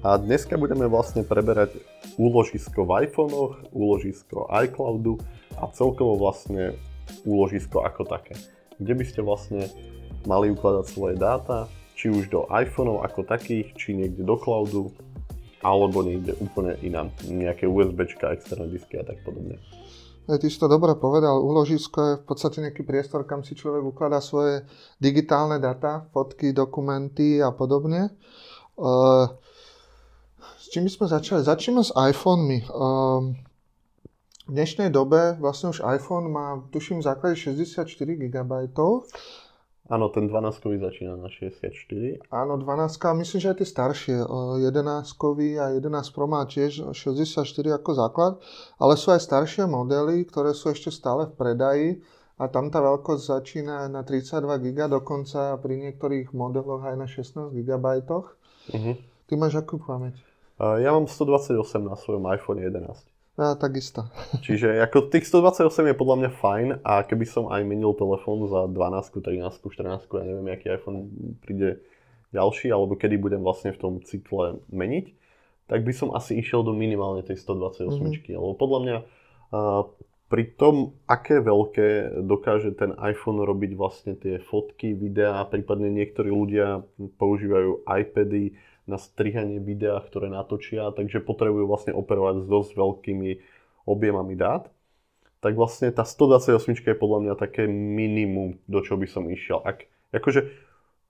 A dneska budeme vlastne preberať úložisko v iPhonech, úložisko iCloudu a celkovo vlastne úložisko ako také. Kde by ste vlastne mali ukladať svoje dáta, či už do iPhoneov ako takých, či niekde do cloudu, alebo niekde úplne inám, nejaké USBčka, externé disky a tak podobne. Ty si to dobre povedal, úložisko je v podstate nejaký priestor, kam si človek ukladá svoje digitálne data, fotky, dokumenty a podobne. S čím by sme začali? Začneme s iPhonemi. V dnešnej dobe vlastne už iPhone má, tuším, v základe 64 GB Áno, ten 12 začína na 64. Áno, 12 myslím, že aj tie staršie, 11 a 11 Pro má tiež 64 ako základ, ale sú aj staršie modely, ktoré sú ešte stále v predaji a tam tá veľkosť začína na 32 GB, dokonca pri niektorých modeloch aj na 16 GB. Uh-huh. Ty máš akú pamäť? Ja mám 128 na svojom iPhone 11. Ja, takisto. Čiže ako tých 128 je podľa mňa fajn a keby som aj menil telefón za 12, 13, 14, ja neviem, aký iPhone príde ďalší, alebo kedy budem vlastne v tom cykle meniť, tak by som asi išiel do minimálne tej 128. Mm-hmm. Lebo podľa mňa uh, pri tom, aké veľké dokáže ten iPhone robiť vlastne tie fotky, videá, prípadne niektorí ľudia používajú iPady, na strihanie videa, ktoré natočia, takže potrebujú vlastne operovať s dosť veľkými objemami dát. Tak vlastne tá 128 je podľa mňa také minimum, do čo by som išiel. Ak, akože,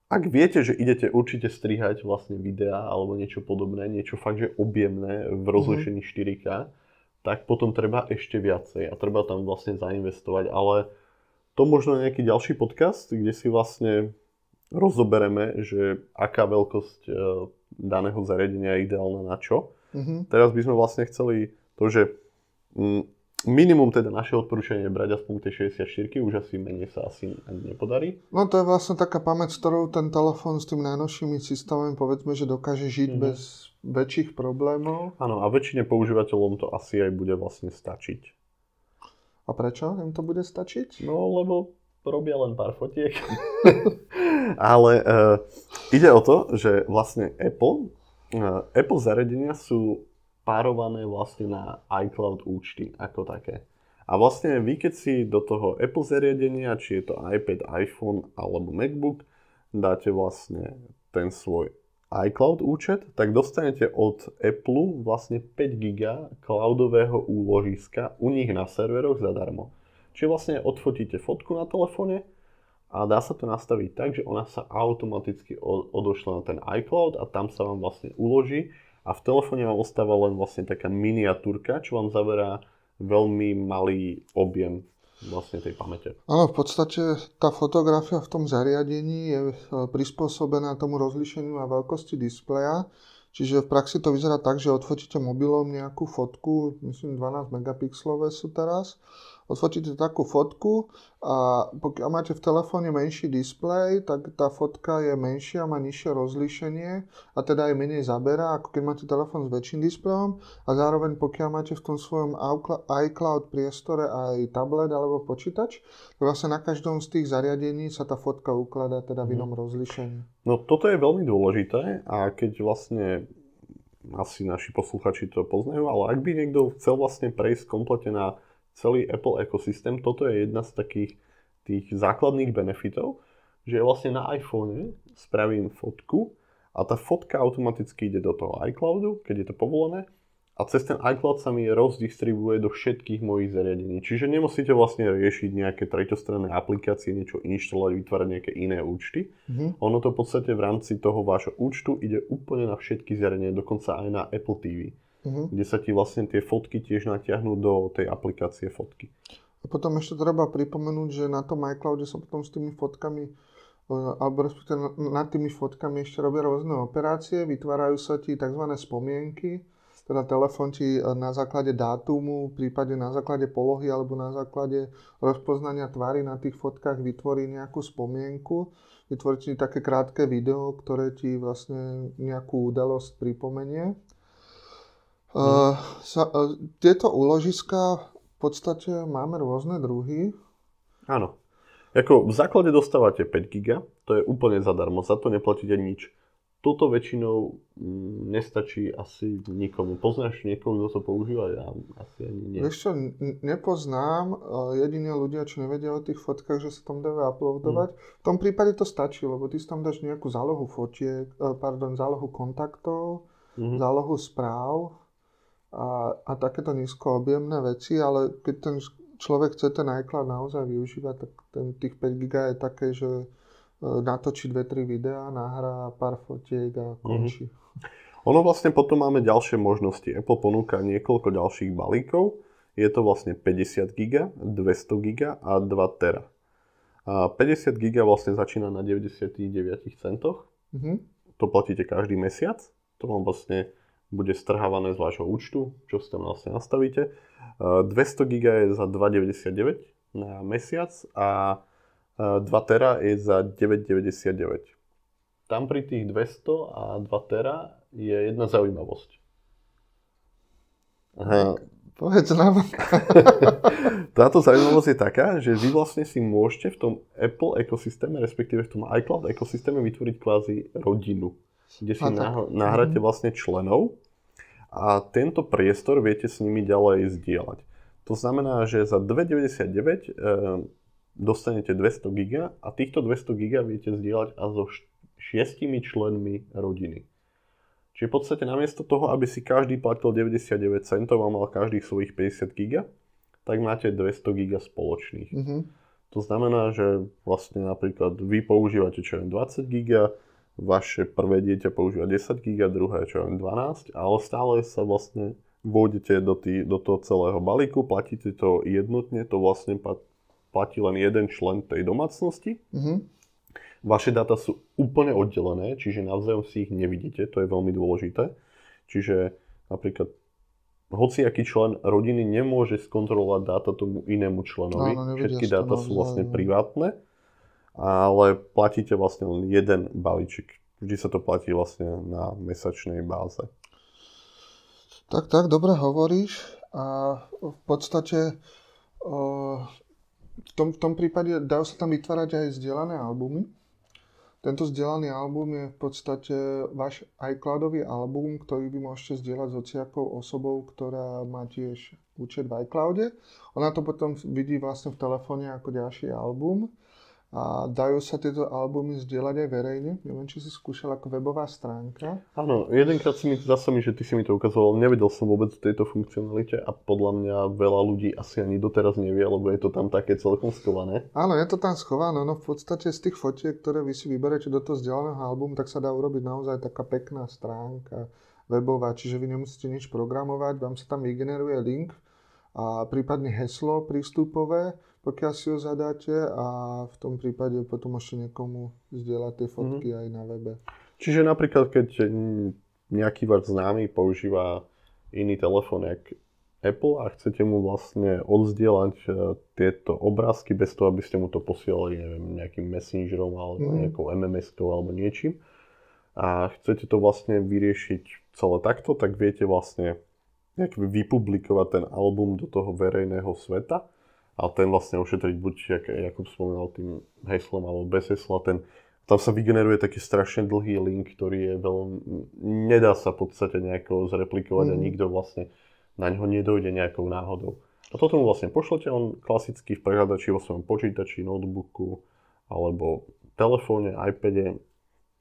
ak viete, že idete určite strihať vlastne videá alebo niečo podobné, niečo fakt, že objemné v mhm. rozlišení mm-hmm. 4K, tak potom treba ešte viacej a treba tam vlastne zainvestovať, ale to možno nejaký ďalší podcast, kde si vlastne rozobereme, že aká veľkosť e, daného zariadenia je ideálna na čo. Uh-huh. Teraz by sme vlastne chceli to, že mm, minimum teda naše odporúčanie je brať aspoň tie 64 už asi menej sa asi ani nepodarí. No to je vlastne taká pamäť, s ktorou ten telefón s tým najnovšími systémom povedzme, že dokáže žiť uh-huh. bez väčších problémov. Áno a väčšine používateľom to asi aj bude vlastne stačiť. A prečo im to bude stačiť? No lebo robia len pár fotiek. Ale uh, ide o to, že vlastne Apple, uh, Apple zariadenia sú párované vlastne na iCloud účty ako také. A vlastne vy, keď si do toho Apple zariadenia, či je to iPad, iPhone alebo MacBook, dáte vlastne ten svoj iCloud účet, tak dostanete od Apple vlastne 5 GB cloudového úložiska u nich na serveroch zadarmo. Čiže vlastne odfotíte fotku na telefóne a dá sa to nastaviť tak, že ona sa automaticky odošle na ten iCloud a tam sa vám vlastne uloží a v telefóne vám ostáva len vlastne taká miniatúrka, čo vám zaberá veľmi malý objem vlastne tej pamäte. Áno, v podstate tá fotografia v tom zariadení je e, prispôsobená tomu rozlíšeniu a veľkosti displeja. Čiže v praxi to vyzerá tak, že odfotíte mobilom nejakú fotku, myslím 12 megapixelové sú teraz, odfotíte takú fotku a pokiaľ máte v telefóne menší displej, tak tá fotka je menšia, má nižšie rozlíšenie a teda aj menej zabera, ako keď máte telefón s väčším displejom a zároveň pokiaľ máte v tom svojom iCloud priestore aj tablet alebo počítač, tak vlastne na každom z tých zariadení sa tá fotka ukladá teda v mhm. inom rozlíšení. No toto je veľmi dôležité a keď vlastne asi naši posluchači to poznajú, ale ak by niekto chcel vlastne prejsť kompletne na celý Apple ekosystém, toto je jedna z takých tých základných benefitov, že vlastne na iPhone spravím fotku a tá fotka automaticky ide do toho iCloudu, keď je to povolené a cez ten iCloud sa mi rozdistribuje do všetkých mojich zariadení. Čiže nemusíte vlastne riešiť nejaké treťostranné aplikácie, niečo inštalovať, vytvárať nejaké iné účty. Mm-hmm. Ono to v podstate v rámci toho vášho účtu ide úplne na všetky zariadenia, dokonca aj na Apple TV uh-huh. kde sa ti vlastne tie fotky tiež natiahnú do tej aplikácie fotky. A potom ešte treba pripomenúť, že na tom iCloude sa potom s tými fotkami e, alebo respektíve nad tými fotkami ešte robia rôzne operácie, vytvárajú sa ti tzv. spomienky, teda telefón ti na základe dátumu, prípadne na základe polohy alebo na základe rozpoznania tvary na tých fotkách vytvorí nejakú spomienku, vytvorí ti také krátke video, ktoré ti vlastne nejakú udalosť pripomenie. Hmm. Sa, uh, tieto úložiska v podstate máme rôzne druhy. Áno. Ako v základe dostávate 5 GB, to je úplne zadarmo, za to neplatíte nič toto väčšinou mm, nestačí asi nikomu. Poznáš niekoho, kto to používa? Ja asi ani nie. Vieš čo, nepoznám. Jedine ľudia, čo nevedia o tých fotkách, že sa tam dá uploadovať. Mm. V tom prípade to stačí, lebo ty si tam dáš nejakú zálohu fotiek, e, pardon, zálohu kontaktov, mm. zálohu správ a, a takéto nízko objemné veci, ale keď ten človek chce ten iCloud naozaj využívať, tak ten, tých 5 GB je také, že natočí dve, tri videá, nahrá pár fotiek a končí. Mm-hmm. Ono vlastne potom máme ďalšie možnosti. Apple ponúka niekoľko ďalších balíkov. Je to vlastne 50 GB, 200 GB a 2 tera. A 50 GB vlastne začína na 99 centoch. Mm-hmm. To platíte každý mesiac. To vám vlastne bude strhávané z vášho účtu, čo si tam vlastne nastavíte. 200 GB je za 2,99 na mesiac a 2 tera je za 9,99. Tam pri tých 200 a 2 tera je jedna zaujímavosť. Aha. Povedz nám. Táto zaujímavosť je taká, že vy vlastne si môžete v tom Apple ekosystéme, respektíve v tom iCloud ekosystéme vytvoriť kvázi rodinu, kde si nahráte mhm. vlastne členov a tento priestor viete s nimi ďalej zdieľať. To znamená, že za 2,99 dostanete 200 giga a týchto 200 giga viete zdieľať a so šiestimi členmi rodiny. Čiže v podstate namiesto toho, aby si každý platil 99 centov a mal každých svojich 50 giga, tak máte 200 giga spoločných. Mm-hmm. To znamená, že vlastne napríklad vy používate čo len 20 giga, vaše prvé dieťa používa 10 giga, druhé čo len 12, ale stále sa vlastne vôjdete do, tý, do toho celého balíku, platíte to jednotne, to vlastne platí len jeden člen tej domácnosti. Mm-hmm. Vaše dáta sú úplne oddelené, čiže navzájom si ich nevidíte, to je veľmi dôležité. Čiže napríklad hociaký člen rodiny nemôže skontrolovať dáta tomu inému členovi. No, no, Všetky dáta sú vlastne privátne, ale platíte vlastne len jeden balíček. Vždy sa to platí vlastne na mesačnej báze. Tak, tak, dobre hovoríš. A v podstate v tom, v tom prípade dajú sa tam vytvárať aj zdieľané albumy. Tento zdieľaný album je v podstate váš iCloudový album, ktorý vy môžete zdieľať s hociakou osobou, ktorá má tiež účet v iCloude. Ona to potom vidí vlastne v telefóne ako ďalší album a dajú sa tieto albumy zdieľať aj verejne. Neviem, či si skúšal ako webová stránka. Áno, jedenkrát si mi zase mi, že ty si mi to ukazoval, nevedel som vôbec o tejto funkcionalite a podľa mňa veľa ľudí asi ani doteraz nevie, lebo je to tam také celkom schované. Áno, je to tam schované, no v podstate z tých fotiek, ktoré vy si vyberete do toho zdieľaného albumu, tak sa dá urobiť naozaj taká pekná stránka webová, čiže vy nemusíte nič programovať, vám sa tam vygeneruje link a prípadne heslo prístupové, pokiaľ si ho zadáte a v tom prípade potom môžete niekomu zdieľať tie fotky mm-hmm. aj na webe. Čiže napríklad, keď nejaký váš známy používa iný telefón, jak Apple a chcete mu vlastne odzdieľať e, tieto obrázky bez toho, aby ste mu to posielali neviem, nejakým messengerom alebo mm. nejakou MMS-kou alebo niečím a chcete to vlastne vyriešiť celé takto, tak viete vlastne nejak vypublikovať ten album do toho verejného sveta a ten vlastne ošetriť buď, jak Jakub spomínal, tým heslom alebo bez hesla, ten, tam sa vygeneruje taký strašne dlhý link, ktorý je veľmi, nedá sa v podstate nejako zreplikovať mm. a nikto vlastne na ňo nedojde nejakou náhodou. A toto mu vlastne pošlete, on klasicky v prehľadači vo svojom počítači, notebooku alebo telefóne, iPade,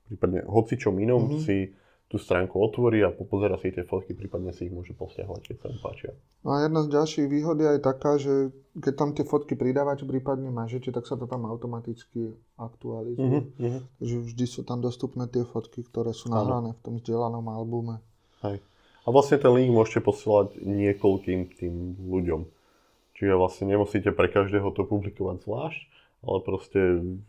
prípadne hocičom inom mm-hmm. si tú stránku otvorí a popozera si tie fotky, prípadne si ich môže posťahovať, keď sa mu páčia. No a jedna z ďalších výhod je aj taká, že keď tam tie fotky pridávate, prípadne mažete, tak sa to tam automaticky aktualizuje. Uh-huh, Takže vždy sú tam dostupné tie fotky, ktoré sú nahrané v tom vzdielanom albume. Hej. A vlastne ten link môžete posielať niekoľkým tým ľuďom. Čiže vlastne nemusíte pre každého to publikovať zvlášť, ale proste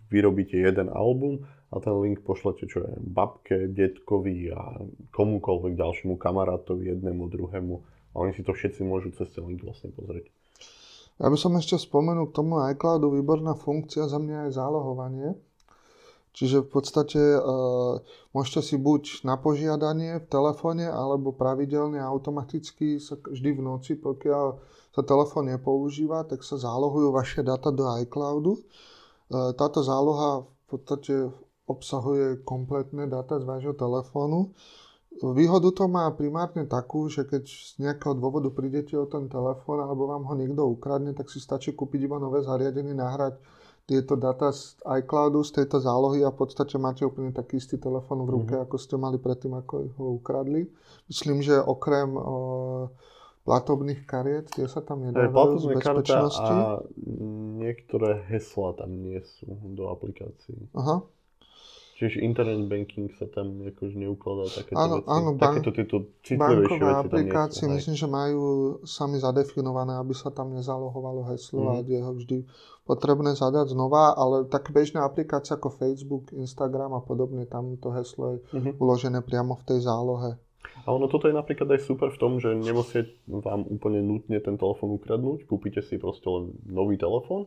vyrobíte jeden album a ten link pošlete čo je babke, detkovi a komukoľvek ďalšiemu kamarátovi, jednému, druhému a oni si to všetci môžu cez ten link vlastne pozrieť. Ja by som ešte spomenul k tomu iCloudu, výborná funkcia za mňa je zálohovanie. Čiže v podstate e, môžete si buď na požiadanie v telefóne, alebo pravidelne automaticky sa vždy v noci, pokiaľ sa telefón nepoužíva, tak sa zálohujú vaše data do iCloudu. E, táto záloha v podstate obsahuje kompletné data z vášho telefónu. Výhodu to má primárne takú, že keď z nejakého dôvodu prídete o ten telefón alebo vám ho niekto ukradne, tak si stačí kúpiť iba nové zariadenie, nahrať tieto data z iCloudu, z tejto zálohy a v podstate máte úplne taký istý telefón v ruke, mm-hmm. ako ste mali predtým, ako ho ukradli. Myslím, že okrem o, platobných kariet, tie sa tam nedávajú z bezpečnosti. a niektoré hesla tam nie sú do aplikácií. Aha. Čiže internet banking sa tam akože neukladá takéto áno, veci. Áno, bank, takéto tieto citlivejšie veci aplikácie tam myslím, že majú sami zadefinované, aby sa tam nezalohovalo heslo mm. a je ho vždy potrebné zadať znova, ale tak bežná aplikácia ako Facebook, Instagram a podobne, tam to heslo je mm-hmm. uložené priamo v tej zálohe. A ono toto je napríklad aj super v tom, že nemusíte vám úplne nutne ten telefón ukradnúť, kúpite si proste len nový telefón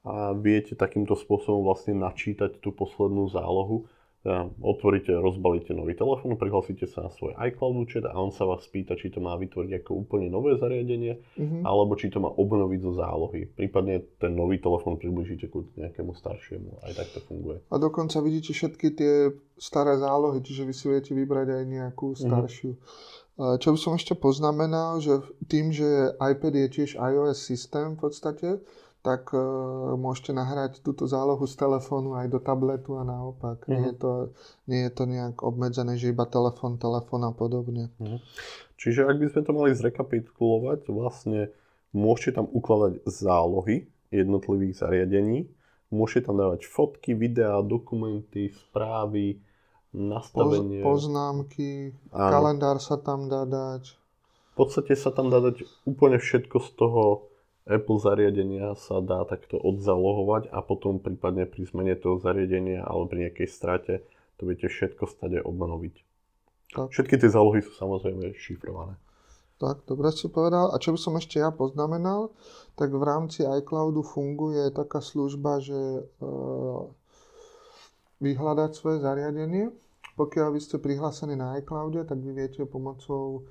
a viete takýmto spôsobom vlastne načítať tú poslednú zálohu. Teda otvoríte, rozbalíte nový telefón, prihlásite sa na svoj iCloud účet a on sa vás pýta, či to má vytvoriť ako úplne nové zariadenie, mm-hmm. alebo či to má obnoviť zo zálohy. Prípadne ten nový telefón približíte ku nejakému staršiemu. Aj tak to funguje. A dokonca vidíte všetky tie staré zálohy, čiže vy si viete vybrať aj nejakú mhm. staršiu. Mm-hmm. Čo by som ešte poznamenal, že tým, že iPad je tiež iOS systém v podstate, tak uh, môžete nahrať túto zálohu z telefónu aj do tabletu a naopak. Mm-hmm. Nie, je to, nie je to nejak obmedzené, že iba telefón, telefón a podobne. Mm-hmm. Čiže ak by sme to mali zrekapitulovať, vlastne môžete tam ukladať zálohy jednotlivých zariadení, môžete tam dávať fotky, videá, dokumenty, správy, nastavenie. Poz, poznámky, Áno. kalendár sa tam dá dať. V podstate sa tam dá dať úplne všetko z toho, Apple zariadenia sa dá takto odzalohovať a potom prípadne pri zmene toho zariadenia alebo pri nejakej strate to viete všetko stade obnoviť. Tak. Všetky tie zálohy sú samozrejme šifrované. Tak, dobre si povedal. A čo by som ešte ja poznamenal, tak v rámci iCloudu funguje taká služba, že e, vyhľadať svoje zariadenie. Pokiaľ vy ste prihlásení na iCloude, tak vy viete pomocou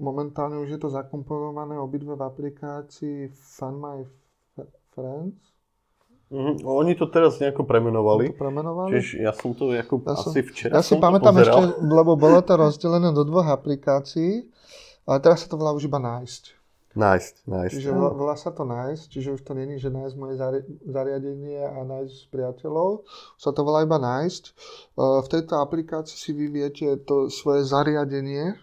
momentálne už je to zakomponované obidve v aplikácii Fun My Friends. Mm, oni to teraz nejako premenovali. To premenovali? Čiže ja som to ako ja som, asi včera Ja si pamätám ešte, lebo bolo to rozdelené do dvoch aplikácií, ale teraz sa to volá už iba nájsť. Nájsť, nájsť. Čiže volá sa to nájsť, čiže už to není, že nájsť moje zariadenie a nájsť priateľov. Sa to volá iba nájsť. Ehm, v tejto aplikácii si vy viete to svoje zariadenie,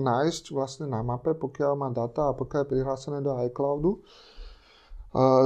nájsť vlastne na mape, pokiaľ má data a pokiaľ je prihlásené do iCloudu.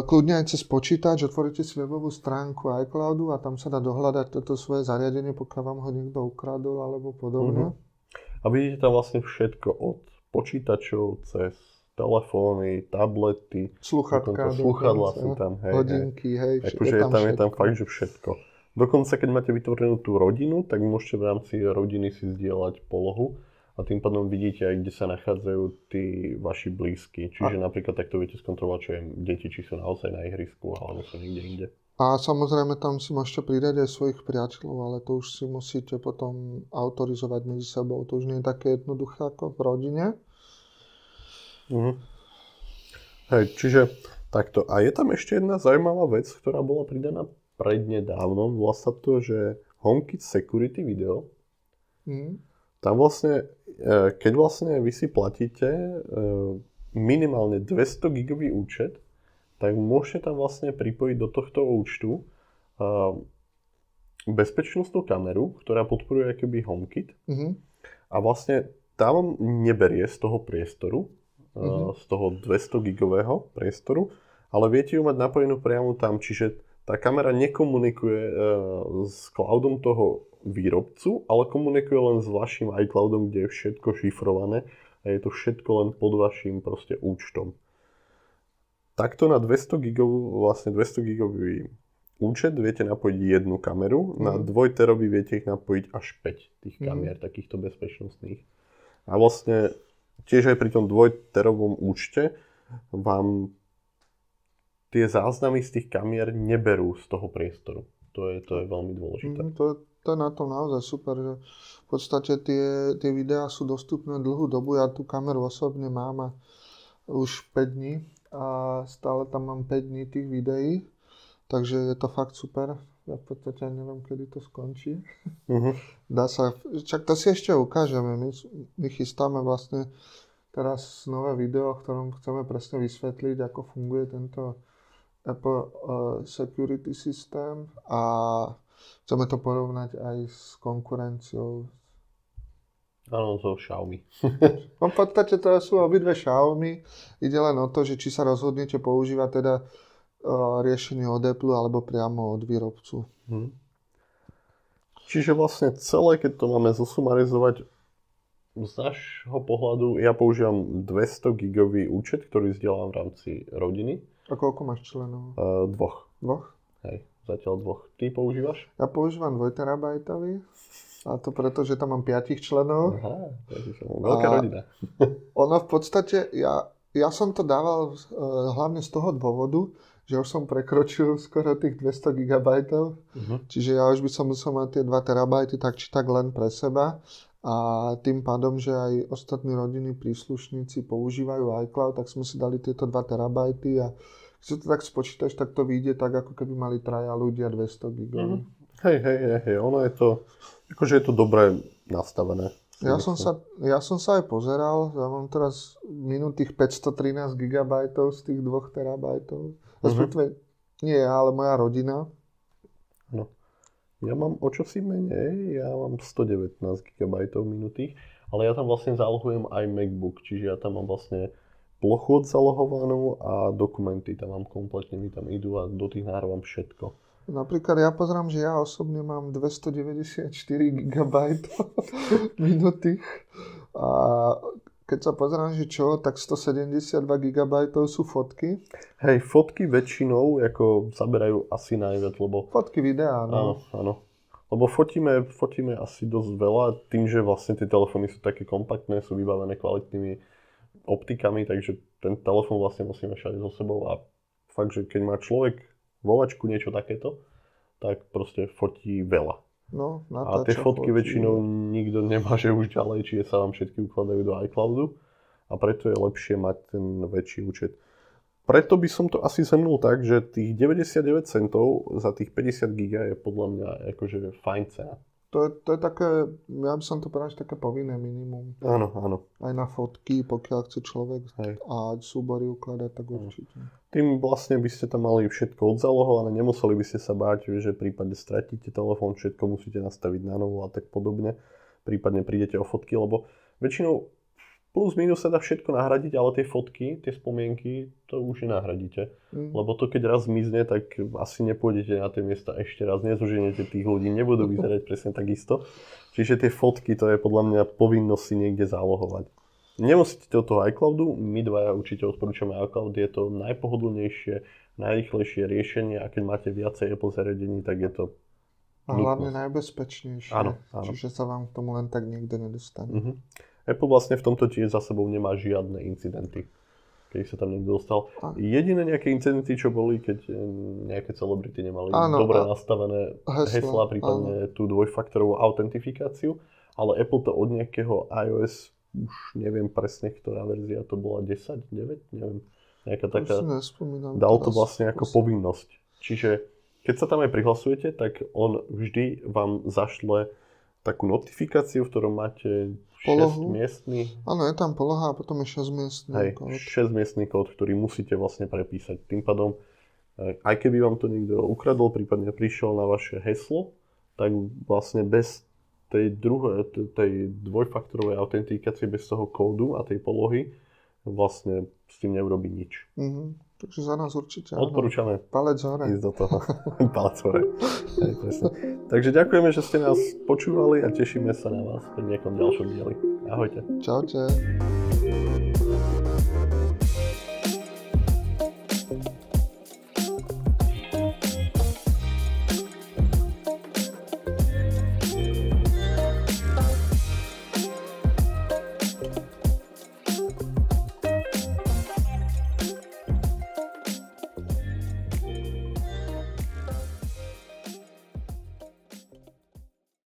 Kľudne aj cez počítač otvoríte si webovú stránku iCloudu a tam sa dá dohľadať toto svoje zariadenie, pokiaľ vám ho niekto ukradol alebo podobne. Uh-huh. A vidíte tam vlastne všetko od počítačov cez telefóny, tablety, sluchatka, sluchadla sú tam, hej, hodinky, hej, hej akože je, tam, je tam fakt, že všetko. Dokonca, keď máte vytvorenú tú rodinu, tak môžete v rámci rodiny si zdieľať polohu a tým pádom vidíte aj, kde sa nachádzajú tí vaši blízky. Čiže a... napríklad takto viete skontrolovať, čo je deti, či sú naozaj na ihrisku, alebo sú niekde inde. A samozrejme tam si môžete pridať aj svojich priateľov, ale to už si musíte potom autorizovať medzi sebou. To už nie je také jednoduché ako v rodine. Mhm. Hej, čiže takto. A je tam ešte jedna zaujímavá vec, ktorá bola pridaná prednedávnom. Volá sa to, že HomeKit Security Video. Mhm tam vlastne, e, keď vlastne vy si platíte e, minimálne 200 gigový účet, tak môžete tam vlastne pripojiť do tohto účtu e, bezpečnostnú kameru, ktorá podporuje akoby HomeKit. Mm-hmm. A vlastne vám neberie z toho priestoru, mm-hmm. z toho 200 gigového priestoru, ale viete ju mať napojenú priamo tam, čiže tá kamera nekomunikuje s cloudom toho výrobcu, ale komunikuje len s vašim iCloudom, kde je všetko šifrované a je to všetko len pod vašim proste účtom. Takto na 200 gigov, vlastne 200 gigový účet viete napojiť jednu kameru, mm. na dvojterový viete ich napojiť až 5 tých Mhm. kamier, takýchto bezpečnostných. A vlastne tiež aj pri tom dvojterovom účte vám tie záznamy z tých kamier neberú z toho priestoru. To je, to je veľmi dôležité. Mm, to, to je na tom naozaj super, že v podstate tie, tie videá sú dostupné dlhú dobu. Ja tú kameru osobne mám a už 5 dní a stále tam mám 5 dní tých videí, takže je to fakt super. Ja v podstate neviem, kedy to skončí. Mhm. Dá sa, čak to si ešte ukážeme. My, my chystáme vlastne teraz nové video, v ktorom chceme presne vysvetliť, ako funguje tento Apple uh, Security System a chceme to porovnať aj s konkurenciou. Áno, so Xiaomi. No v podstate to sú obidve Xiaomi. Ide len o to, že či sa rozhodnete používať teda uh, riešenie od Apple alebo priamo od výrobcu. Mhm. Čiže vlastne celé, keď to máme zosumarizovať, z nášho pohľadu ja používam 200 gigový účet, ktorý zdieľam v rámci rodiny. A koľko máš členov? Uh, dvoch. Dvoch? Hej, zatiaľ dvoch. Ty používaš? Ja používam 2 terabajtový. A to preto, že tam mám 5 členov. Aha, veľká A- rodina. Ono v podstate, ja, ja som to dával uh, hlavne z toho dôvodu, že už som prekročil skoro tých 200 GB, Mhm. čiže ja už by som musel mať tie 2 terabajty tak či tak len pre seba a tým pádom, že aj ostatní rodiny príslušníci používajú iCloud, tak sme si dali tieto 2 terabajty a keď si to tak spočítaš, tak to vyjde tak, ako keby mali traja ľudia 200 GB. Mhm. Hej, hej, hej, hej, ono je to, akože je to dobre nastavené. Ja som, sa, ja som sa aj pozeral, ja mám teraz minutých 513 GB z tých 2 terabajtov. Respektíve, nie ja, ale moja rodina. Ja mám o čosi menej, ja mám 119 GB minutých, ale ja tam vlastne zálohujem aj MacBook, čiže ja tam mám vlastne plochu odzalohovanú a dokumenty tam mám kompletne, mi tam idú a do tých nahrávam všetko. Napríklad ja pozerám, že ja osobne mám 294 GB minutých a keď sa pozerám, že čo, tak 172 GB sú fotky. Hej, fotky väčšinou ako zaberajú asi najviac, lebo Fotky, videá, áno, no. áno. Lebo fotíme, fotíme asi dosť veľa, tým, že vlastne tie telefóny sú také kompaktné, sú vybavené kvalitnými optikami, takže ten telefón vlastne musíme všade so sebou a fakt, že keď má človek vovačku niečo takéto, tak proste fotí veľa. No A tie fotky fotí. väčšinou nikto nemá, že už ďalej, čiže sa vám všetky ukladajú do iCloudu a preto je lepšie mať ten väčší účet. Preto by som to asi zhrnul tak, že tých 99 centov za tých 50 giga je podľa mňa akože fajn cena. To je, to je také, ja by som to povedal, že také povinné minimum. Áno, áno. Aj na fotky, pokiaľ chce človek Hej. a súbory ukladať, tak určite. Tým vlastne by ste tam mali všetko odzalohované, nemuseli by ste sa báť, že v prípade stratíte telefón, všetko musíte nastaviť na novo a tak podobne. Prípadne prídete o fotky, lebo väčšinou plus minus sa dá všetko nahradiť, ale tie fotky, tie spomienky, to už nenahradíte. Mm. Lebo to keď raz zmizne, tak asi nepôjdete na tie miesta ešte raz, nezoženete tých ľudí, nebudú vyzerať presne takisto. Čiže tie fotky, to je podľa mňa povinnosť si niekde zálohovať. Nemusíte do toho iCloudu, my dvaja určite odporúčame iCloud, je to najpohodlnejšie, najrychlejšie riešenie a keď máte viacej Apple zariadení, tak je to... A hlavne nutnosť. najbezpečnejšie. Áno, áno. Čiže sa vám k tomu len tak nikto nedostane. Mhm. Apple vlastne v tomto tiež za sebou nemá žiadne incidenty, keď sa tam niekto dostal. A- Jediné nejaké incidenty, čo boli, keď eh, nejaké celebrity nemali Áno, dobre a- nastavené Hesla, hesla, prípadne tú dvojfaktorovú autentifikáciu, ale Apple to od nejakého iOS, už neviem presne, ktorá verzia to bola, 10, 9, neviem, nejaká taká, dal to vlastne ako povinnosť. Čiže keď sa tam aj prihlasujete, tak on vždy vám zašle takú notifikáciu, v ktorom máte 6 Polohu. miestný, Áno, je tam poloha a potom je 6 miestný hej, kód. 6 miestný kód, ktorý musíte vlastne prepísať. Tým pádom, eh, aj keby vám to niekto ukradol, prípadne prišiel na vaše heslo, tak vlastne bez tej druhej, t- tej dvojfaktorovej autentifikácie, bez toho kódu a tej polohy, vlastne s tým neurobí nič. Mhm. Takže za nás určite áno. Odporúčame Palec hore. ísť do toho. Palec hore. Presne. Takže ďakujeme, že ste nás počúvali a tešíme sa na vás pri nejakom ďalšom dieli. Ahojte. Čaute.